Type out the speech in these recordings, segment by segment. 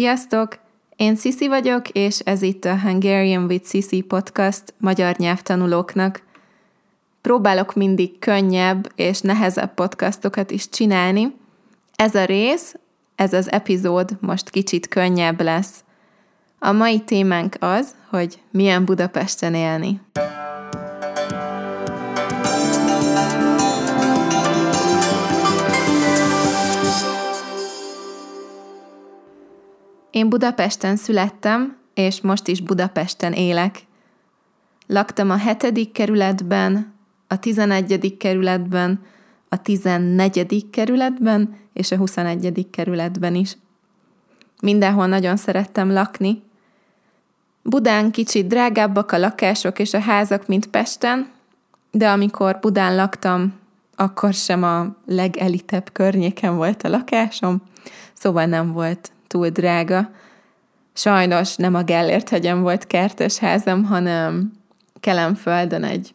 Sziasztok! Én Sisi vagyok, és ez itt a Hungarian with Sisi podcast magyar nyelvtanulóknak. Próbálok mindig könnyebb és nehezebb podcastokat is csinálni. Ez a rész, ez az epizód most kicsit könnyebb lesz. A mai témánk az, hogy milyen Budapesten élni. Én Budapesten születtem, és most is Budapesten élek. Laktam a hetedik kerületben, a tizenegyedik kerületben, a tizennegyedik kerületben és a huszonegyedik kerületben is. Mindenhol nagyon szerettem lakni. Budán kicsit drágábbak a lakások és a házak, mint Pesten, de amikor Budán laktam, akkor sem a legelitebb környéken volt a lakásom, szóval nem volt túl drága. Sajnos nem a Gellért hegyen volt kertes házam, hanem Kelemföldön egy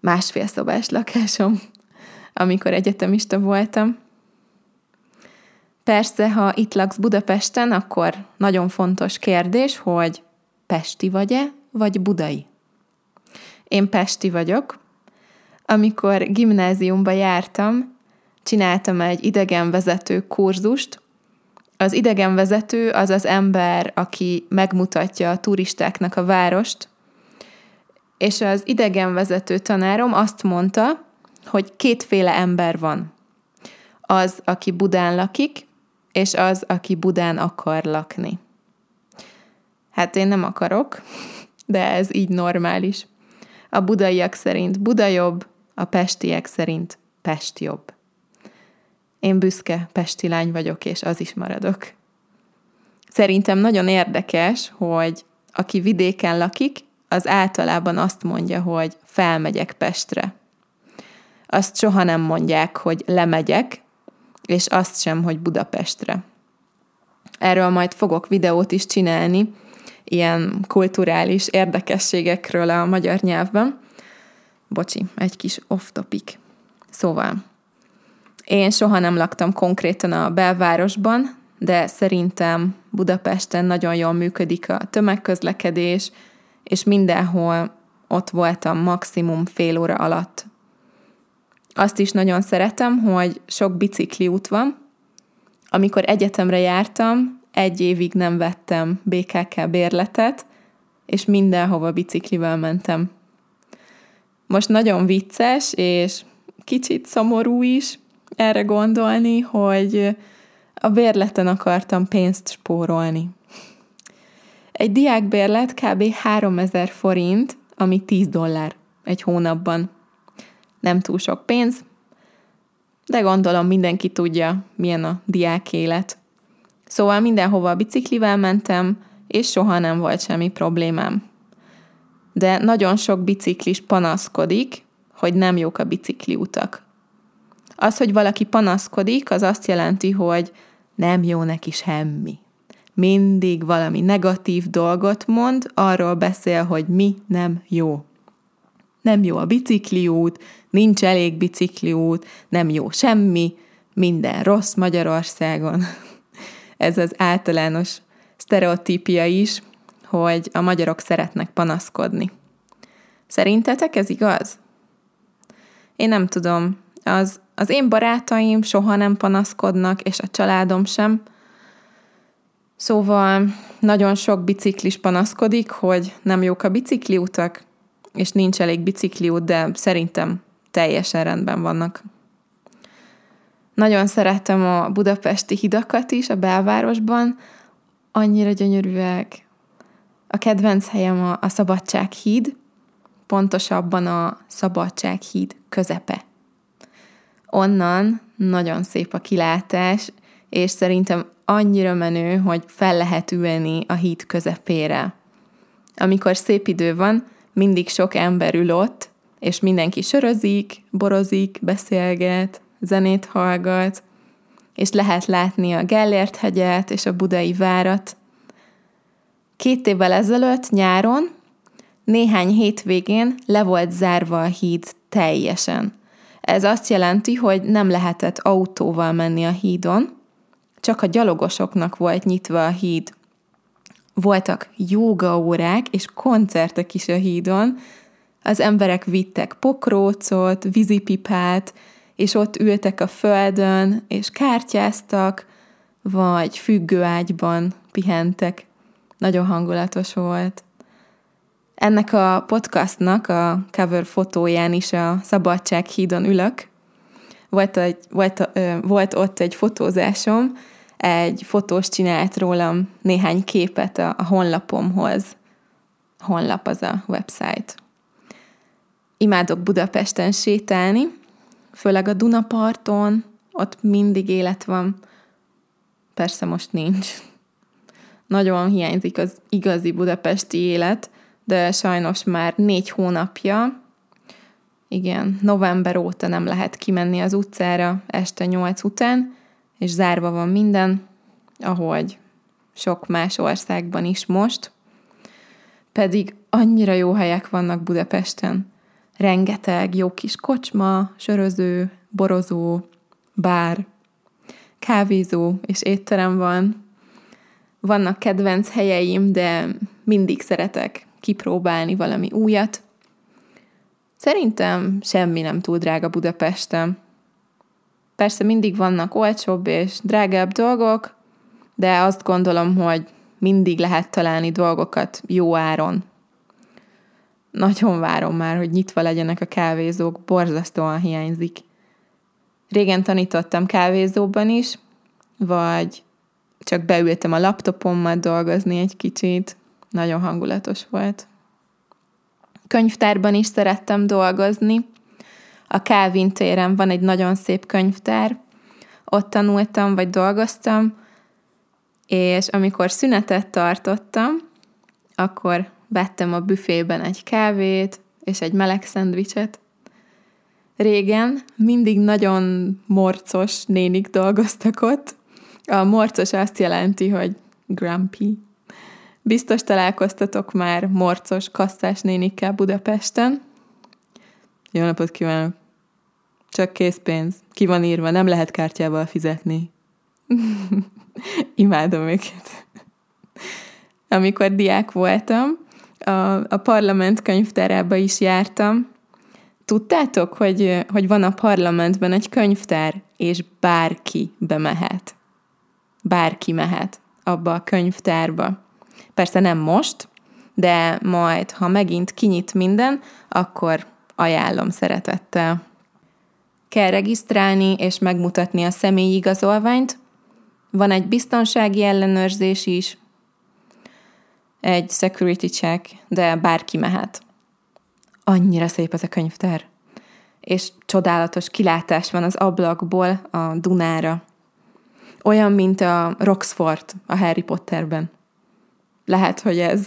másfél szobás lakásom, amikor egyetemista voltam. Persze, ha itt laksz Budapesten, akkor nagyon fontos kérdés, hogy pesti vagy-e, vagy budai? Én pesti vagyok. Amikor gimnáziumba jártam, csináltam egy idegenvezető kurzust, az idegenvezető az az ember, aki megmutatja a turistáknak a várost, és az idegenvezető tanárom azt mondta, hogy kétféle ember van. Az, aki Budán lakik, és az, aki Budán akar lakni. Hát én nem akarok, de ez így normális. A budaiak szerint Buda jobb, a pestiek szerint Pest jobb. Én büszke pesti lány vagyok, és az is maradok. Szerintem nagyon érdekes, hogy aki vidéken lakik, az általában azt mondja, hogy felmegyek Pestre. Azt soha nem mondják, hogy lemegyek, és azt sem, hogy Budapestre. Erről majd fogok videót is csinálni, ilyen kulturális érdekességekről a magyar nyelvben. Bocsi, egy kis off-topic. Szóval, én soha nem laktam konkrétan a belvárosban, de szerintem Budapesten nagyon jól működik a tömegközlekedés, és mindenhol ott voltam maximum fél óra alatt. Azt is nagyon szeretem, hogy sok bicikli út van. Amikor egyetemre jártam, egy évig nem vettem BKK bérletet, és mindenhova biciklivel mentem. Most nagyon vicces, és kicsit szomorú is, erre gondolni, hogy a bérleten akartam pénzt spórolni. Egy diákbérlet kb. 3000 forint, ami 10 dollár egy hónapban. Nem túl sok pénz, de gondolom mindenki tudja, milyen a diák élet. Szóval mindenhova biciklivel mentem, és soha nem volt semmi problémám. De nagyon sok biciklis panaszkodik, hogy nem jók a bicikliutak. Az, hogy valaki panaszkodik, az azt jelenti, hogy nem jó neki semmi. Mindig valami negatív dolgot mond, arról beszél, hogy mi nem jó. Nem jó a bicikliút, nincs elég bicikliút, nem jó semmi, minden rossz Magyarországon. Ez az általános sztereotípia is, hogy a magyarok szeretnek panaszkodni. Szerintetek ez igaz? Én nem tudom. Az az én barátaim soha nem panaszkodnak, és a családom sem. Szóval nagyon sok biciklis panaszkodik, hogy nem jók a bicikliutak, és nincs elég bicikliút, de szerintem teljesen rendben vannak. Nagyon szeretem a budapesti hidakat is a belvárosban, annyira gyönyörűek. A kedvenc helyem a, a Szabadság híd, pontosabban a Szabadság híd közepe. Onnan nagyon szép a kilátás, és szerintem annyira menő, hogy fel lehet ülni a híd közepére. Amikor szép idő van, mindig sok ember ül ott, és mindenki sörözik, borozik, beszélget, zenét hallgat, és lehet látni a Gellért hegyet és a budai várat. Két évvel ezelőtt, nyáron, néhány hétvégén le volt zárva a híd teljesen. Ez azt jelenti, hogy nem lehetett autóval menni a hídon, csak a gyalogosoknak volt nyitva a híd. Voltak órák és koncertek is a hídon. Az emberek vittek pokrócot, vízipipát, és ott ültek a földön, és kártyáztak, vagy függőágyban pihentek. Nagyon hangulatos volt. Ennek a podcastnak a cover fotóján is a Szabadság hídon ülök. Volt, egy, volt, volt ott egy fotózásom, egy fotós csinált rólam néhány képet a, a honlapomhoz. Honlap az a website. Imádok Budapesten sétálni, főleg a Dunaparton, ott mindig élet van. Persze most nincs. Nagyon hiányzik az igazi budapesti élet, de sajnos már négy hónapja, igen, november óta nem lehet kimenni az utcára este nyolc után, és zárva van minden, ahogy sok más országban is most. Pedig annyira jó helyek vannak Budapesten. Rengeteg jó kis kocsma, söröző, borozó, bár, kávézó és étterem van. Vannak kedvenc helyeim, de mindig szeretek kipróbálni valami újat. Szerintem semmi nem túl drága Budapesten. Persze mindig vannak olcsóbb és drágább dolgok, de azt gondolom, hogy mindig lehet találni dolgokat jó áron. Nagyon várom már, hogy nyitva legyenek a kávézók, borzasztóan hiányzik. Régen tanítottam kávézóban is, vagy csak beültem a laptopommal dolgozni egy kicsit. Nagyon hangulatos volt. Könyvtárban is szerettem dolgozni. A Calvin téren van egy nagyon szép könyvtár. Ott tanultam, vagy dolgoztam, és amikor szünetet tartottam, akkor vettem a büfében egy kávét és egy meleg szendvicset. Régen mindig nagyon morcos nénik dolgoztak ott. A morcos azt jelenti, hogy grumpy. Biztos találkoztatok már morcos kasszás nénikkel Budapesten. Jó napot kívánok! Csak készpénz. Ki van írva, nem lehet kártyával fizetni. Imádom őket. Amikor diák voltam, a, a parlament könyvtárába is jártam. Tudtátok, hogy, hogy van a parlamentben egy könyvtár, és bárki bemehet. Bárki mehet abba a könyvtárba. Persze nem most, de majd, ha megint kinyit minden, akkor ajánlom szeretettel. Kell regisztrálni és megmutatni a személyi igazolványt. Van egy biztonsági ellenőrzés is, egy security check, de bárki mehet. Annyira szép ez a könyvtár. És csodálatos kilátás van az ablakból a Dunára. Olyan, mint a Roxford a Harry Potterben. Lehet, hogy ez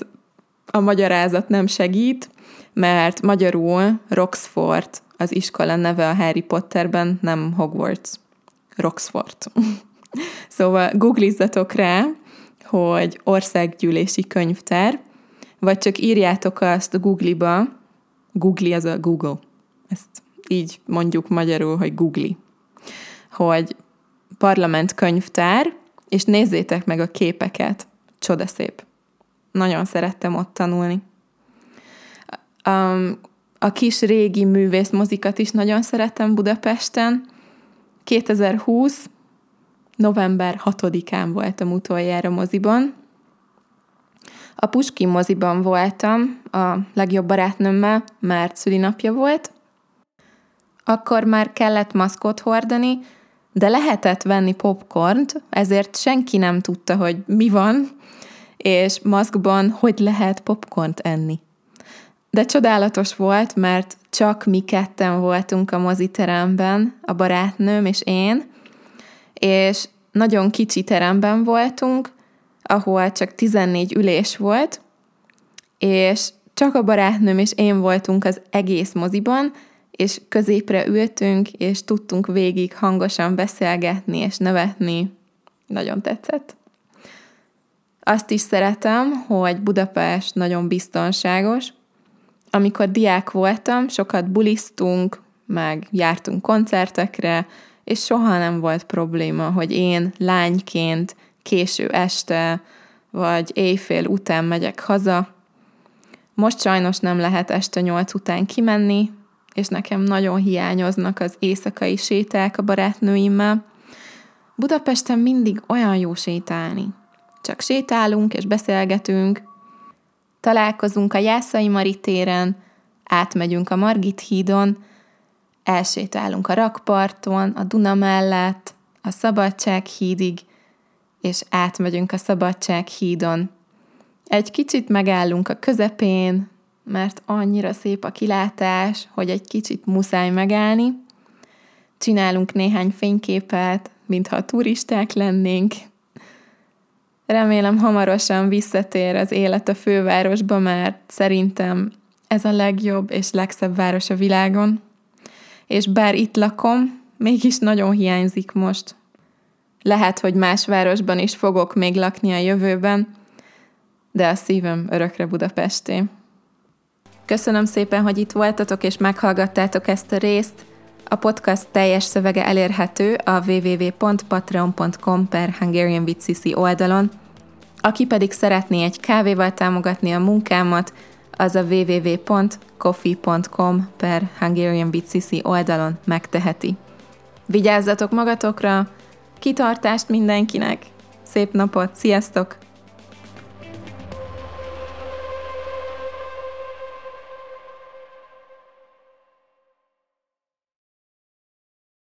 a magyarázat nem segít, mert magyarul Roxford az iskola neve a Harry Potterben, nem Hogwarts. Roxford. szóval googlizzatok rá, hogy országgyűlési könyvtár, vagy csak írjátok azt Google-ba, Google az a Google, ezt így mondjuk magyarul, hogy Google, hogy parlament könyvtár, és nézzétek meg a képeket, csodaszép nagyon szerettem ott tanulni. A kis régi művész mozikat is nagyon szerettem Budapesten. 2020. november 6-án voltam utoljára moziban. A Puskin moziban voltam a legjobb barátnőmmel, mert szülinapja volt. Akkor már kellett maszkot hordani, de lehetett venni popcornt, ezért senki nem tudta, hogy mi van, és maszkban hogy lehet popcornt enni. De csodálatos volt, mert csak mi ketten voltunk a moziteremben, a barátnőm és én, és nagyon kicsi teremben voltunk, ahol csak 14 ülés volt, és csak a barátnőm és én voltunk az egész moziban, és középre ültünk, és tudtunk végig hangosan beszélgetni és nevetni. Nagyon tetszett. Azt is szeretem, hogy Budapest nagyon biztonságos. Amikor diák voltam, sokat bulisztunk, meg jártunk koncertekre, és soha nem volt probléma, hogy én lányként késő este vagy éjfél után megyek haza. Most sajnos nem lehet este nyolc után kimenni, és nekem nagyon hiányoznak az éjszakai séták a barátnőimmel. Budapesten mindig olyan jó sétálni. Csak sétálunk és beszélgetünk, találkozunk a Jászai Mari téren, átmegyünk a Margit hídon, elsétálunk a rakparton, a Duna mellett, a Szabadság hídig, és átmegyünk a Szabadság hídon. Egy kicsit megállunk a közepén, mert annyira szép a kilátás, hogy egy kicsit muszáj megállni. Csinálunk néhány fényképet, mintha turisták lennénk. Remélem hamarosan visszatér az élet a fővárosba, mert szerintem ez a legjobb és legszebb város a világon. És bár itt lakom, mégis nagyon hiányzik most. Lehet, hogy más városban is fogok még lakni a jövőben, de a szívem örökre Budapesté. Köszönöm szépen, hogy itt voltatok és meghallgattátok ezt a részt. A podcast teljes szövege elérhető a www.patreon.com per Hungarian oldalon. Aki pedig szeretné egy kávéval támogatni a munkámat, az a www.coffee.com per Hungarian oldalon megteheti. Vigyázzatok magatokra, kitartást mindenkinek, szép napot, sziasztok!